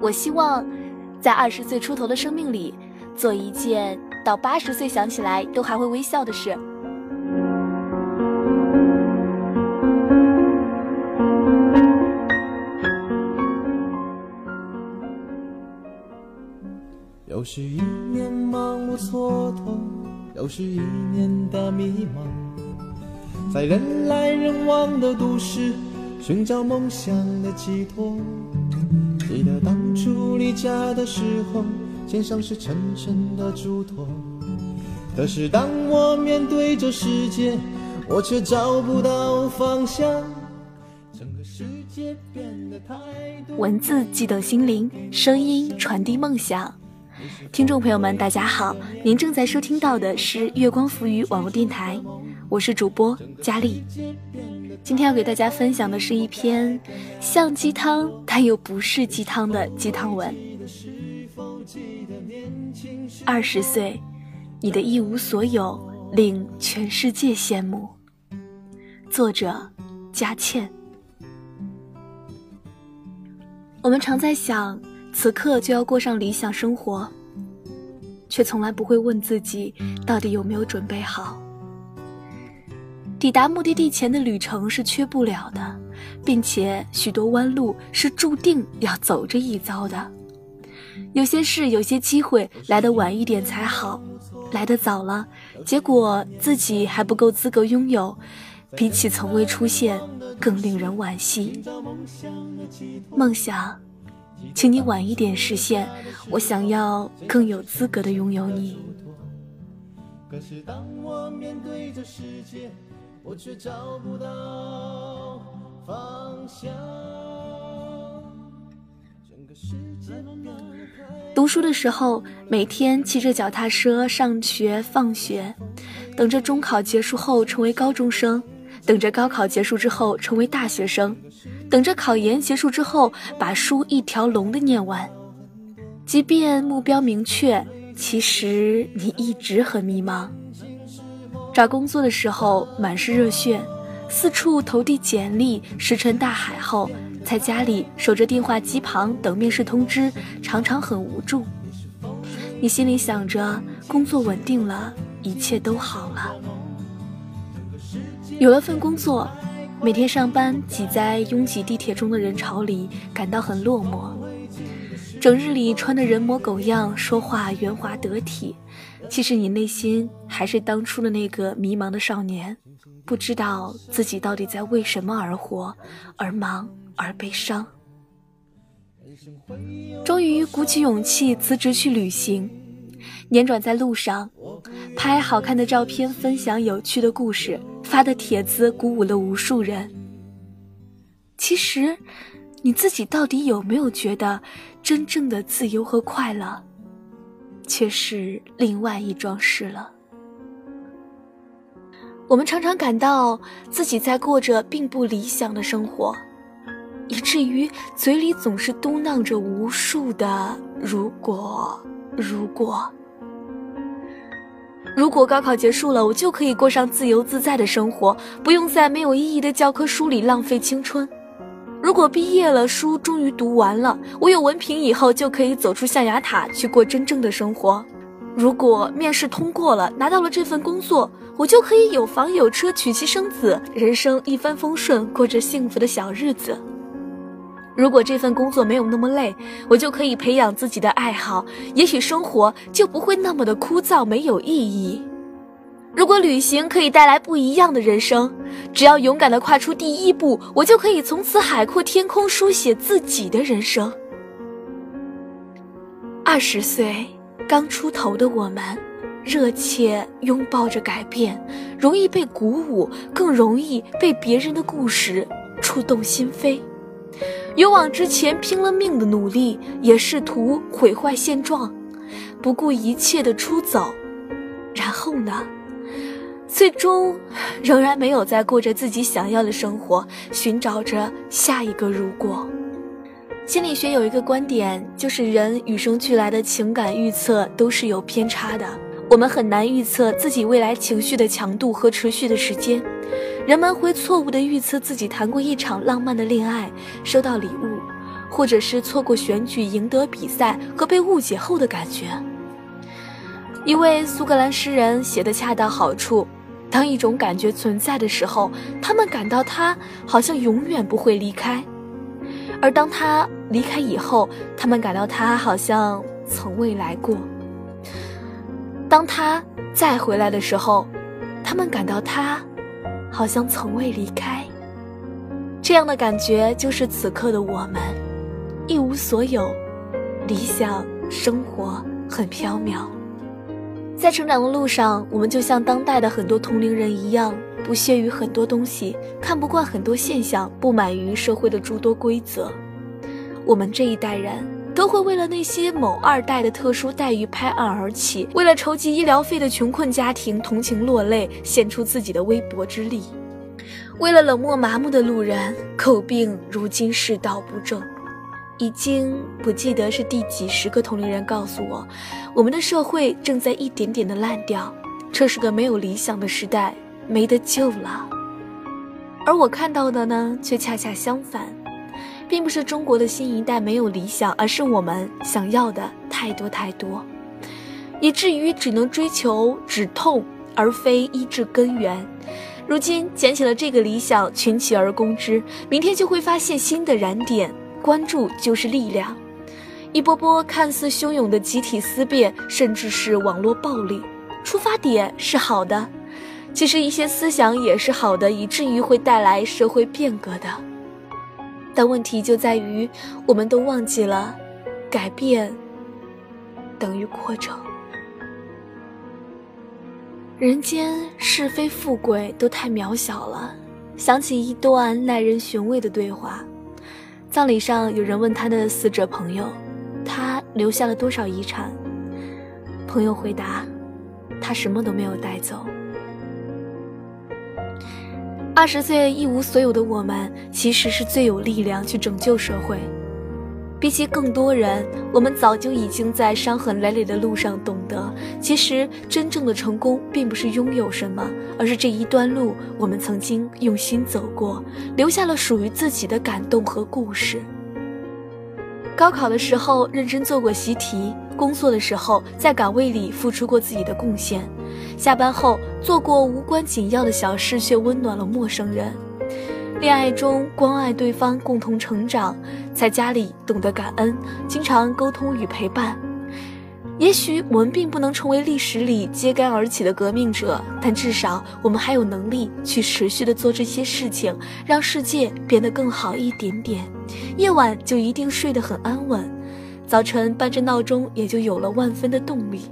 我希望，在二十岁出头的生命里，做一件到八十岁想起来都还会微笑的事。又是一年忙碌蹉跎，又是一年的迷茫，在人来人往的都市寻找梦想的寄托。记得当初离家的时候，肩上是沉沉的嘱托。可是当我面对这世界，我却找不到方向。整个世界变得太多。文字悸动心灵，声音传递梦想。听众朋友们，大家好，您正在收听到的是月光浮语网络电台，我是主播佳丽。今天要给大家分享的是一篇像鸡汤但又不是鸡汤的鸡汤文。二十岁，你的一无所有令全世界羡慕。作者：佳倩。我们常在想。此刻就要过上理想生活，却从来不会问自己到底有没有准备好。抵达目的地前的旅程是缺不了的，并且许多弯路是注定要走这一遭的。有些事、有些机会来得晚一点才好，来得早了，结果自己还不够资格拥有，比起从未出现更令人惋惜。梦想。请你晚一点实现，我想要更有资格的拥有你。可是当我面对着世界，我却找不到方向。读书的时候，每天骑着脚踏车上学放学，等着中考结束后成为高中生，等着高考结束之后成为大学生。等着考研结束之后，把书一条龙的念完。即便目标明确，其实你一直很迷茫。找工作的时候满是热血，四处投递简历，石沉大海后，在家里守着电话机旁等面试通知，常常很无助。你心里想着工作稳定了，一切都好了。有了份工作。每天上班挤在拥挤地铁中的人潮里，感到很落寞。整日里穿的人模狗样，说话圆滑得体，其实你内心还是当初的那个迷茫的少年，不知道自己到底在为什么而活，而忙而悲伤。终于鼓起勇气辞职去旅行，辗转在路上，拍好看的照片，分享有趣的故事。发的帖子鼓舞了无数人。其实，你自己到底有没有觉得，真正的自由和快乐，却是另外一桩事了。我们常常感到自己在过着并不理想的生活，以至于嘴里总是嘟囔着无数的“如果，如果”。如果高考结束了，我就可以过上自由自在的生活，不用在没有意义的教科书里浪费青春。如果毕业了，书终于读完了，我有文凭以后就可以走出象牙塔去过真正的生活。如果面试通过了，拿到了这份工作，我就可以有房有车，娶妻生子，人生一帆风顺，过着幸福的小日子。如果这份工作没有那么累，我就可以培养自己的爱好，也许生活就不会那么的枯燥没有意义。如果旅行可以带来不一样的人生，只要勇敢的跨出第一步，我就可以从此海阔天空，书写自己的人生。二十岁刚出头的我们，热切拥抱着改变，容易被鼓舞，更容易被别人的故事触动心扉。勇往直前，拼了命的努力，也试图毁坏现状，不顾一切的出走，然后呢？最终，仍然没有在过着自己想要的生活，寻找着下一个如果。心理学有一个观点，就是人与生俱来的情感预测都是有偏差的，我们很难预测自己未来情绪的强度和持续的时间。人们会错误地预测自己谈过一场浪漫的恋爱，收到礼物，或者是错过选举、赢得比赛和被误解后的感觉。一位苏格兰诗人写的恰到好处：当一种感觉存在的时候，他们感到它好像永远不会离开；而当它离开以后，他们感到它好像从未来过。当他再回来的时候，他们感到他好像从未离开。这样的感觉就是此刻的我们，一无所有，理想生活很飘渺。在成长的路上，我们就像当代的很多同龄人一样，不屑于很多东西，看不惯很多现象，不满于社会的诸多规则。我们这一代人。都会为了那些某二代的特殊待遇拍案而起，为了筹集医疗费的穷困家庭同情落泪，献出自己的微薄之力；为了冷漠麻木的路人口病如今世道不正。已经不记得是第几十个同龄人告诉我，我们的社会正在一点点的烂掉，这是个没有理想的时代，没得救了。而我看到的呢，却恰恰相反。并不是中国的新一代没有理想，而是我们想要的太多太多，以至于只能追求止痛而非医治根源。如今捡起了这个理想，群起而攻之，明天就会发现新的燃点。关注就是力量。一波波看似汹涌的集体思辨，甚至是网络暴力，出发点是好的，其实一些思想也是好的，以至于会带来社会变革的。但问题就在于，我们都忘记了，改变等于扩张。人间是非富贵都太渺小了。想起一段耐人寻味的对话：葬礼上有人问他的死者朋友，他留下了多少遗产？朋友回答：他什么都没有带走。二十岁一无所有的我们，其实是最有力量去拯救社会。比起更多人，我们早就已经在伤痕累累的路上懂得，其实真正的成功并不是拥有什么，而是这一段路我们曾经用心走过，留下了属于自己的感动和故事。高考的时候认真做过习题，工作的时候在岗位里付出过自己的贡献。下班后做过无关紧要的小事，却温暖了陌生人；恋爱中关爱对方，共同成长；在家里懂得感恩，经常沟通与陪伴。也许我们并不能成为历史里揭竿而起的革命者，但至少我们还有能力去持续的做这些事情，让世界变得更好一点点。夜晚就一定睡得很安稳，早晨伴着闹钟也就有了万分的动力。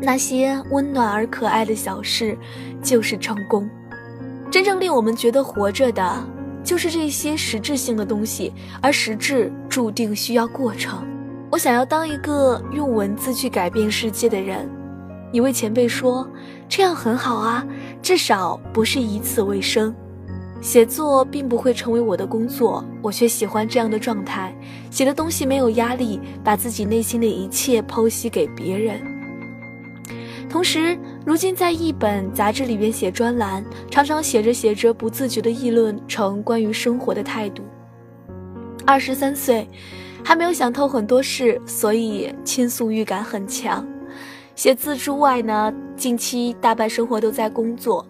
那些温暖而可爱的小事，就是成功。真正令我们觉得活着的，就是这些实质性的东西，而实质注定需要过程。我想要当一个用文字去改变世界的人。一位前辈说：“这样很好啊，至少不是以此为生。写作并不会成为我的工作，我却喜欢这样的状态。写的东西没有压力，把自己内心的一切剖析给别人。”同时，如今在一本杂志里边写专栏，常常写着写着，不自觉地议论成关于生活的态度。二十三岁，还没有想透很多事，所以倾诉欲感很强。写字之外呢，近期大半生活都在工作。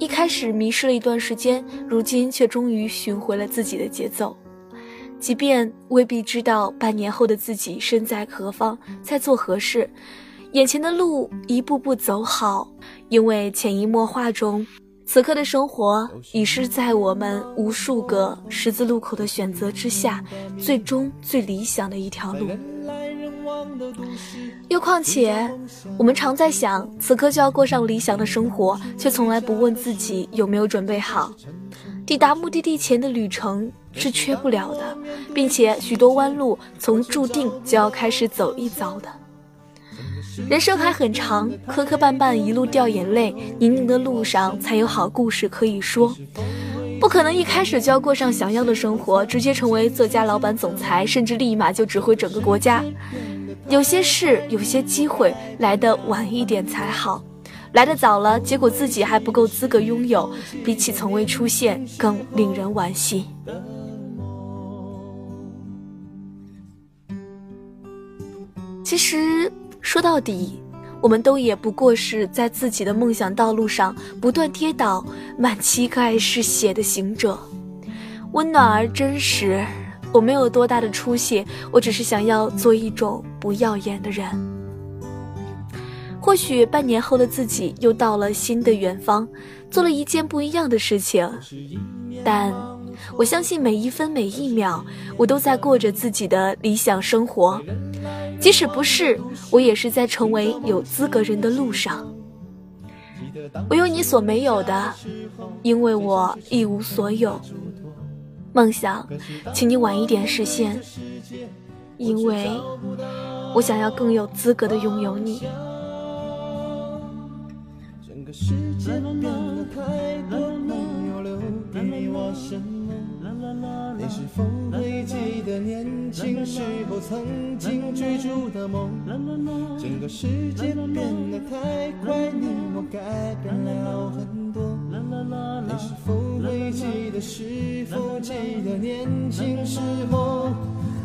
一开始迷失了一段时间，如今却终于寻回了自己的节奏。即便未必知道半年后的自己身在何方，在做何事。眼前的路一步步走好，因为潜移默化中，此刻的生活已是在我们无数个十字路口的选择之下，最终最理想的一条路。又况且，我们常在想，此刻就要过上理想的生活，却从来不问自己有没有准备好。抵达目的地前的旅程是缺不了的，并且许多弯路从注定就要开始走一遭的。人生还很长磕磕绊绊一路掉眼泪泥泞的路上才有好故事可以说。不可能一开始就要过上想要的生活直接成为作家老板总裁甚至立马就指挥整个国家。有些事有些机会来的晚一点才好。来的早了结果自己还不够资格拥有比起从未出现更令人惋惜。其实说到底，我们都也不过是在自己的梦想道路上不断跌倒、满膝盖是血的行者。温暖而真实，我没有多大的出息，我只是想要做一种不耀眼的人。或许半年后的自己又到了新的远方，做了一件不一样的事情，但我相信每一分每一秒，我都在过着自己的理想生活。即使不是，我也是在成为有资格人的路上。我有你所没有的，因为我一无所有。梦想，请你晚一点实现，因为我想要更有资格的拥有你。世界变得太多，没有留给我什么。你是否会记得年轻时候曾经追逐的梦？整个世界变得太快，你我改变了很多。你是否会记得？是否记得年轻时候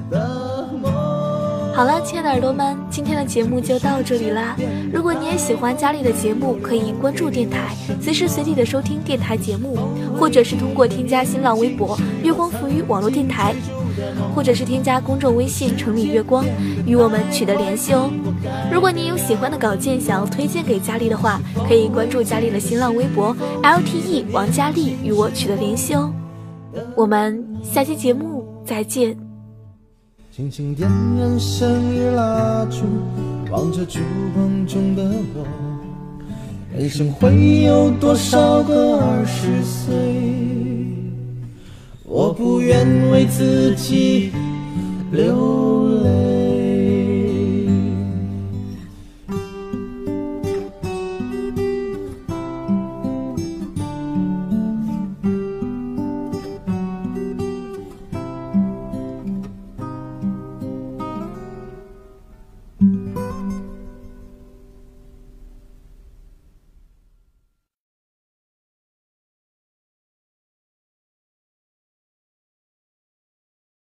的梦？好了，亲爱的耳朵们，今天的节目就到这里啦。如果你也喜欢佳丽的节目，可以关注电台，随时随地的收听电台节目，或者是通过添加新浪微博“月光浮语网络电台”，或者是添加公众微信“城里月光”与我们取得联系哦。如果你有喜欢的稿件想要推荐给佳丽的话，可以关注佳丽的新浪微博 “LTE 王佳丽”与我取得联系哦。我们下期节目再见。轻轻点燃生日蜡烛，望着烛光中的我，人生会有多少个二十岁？我不愿为自己流泪。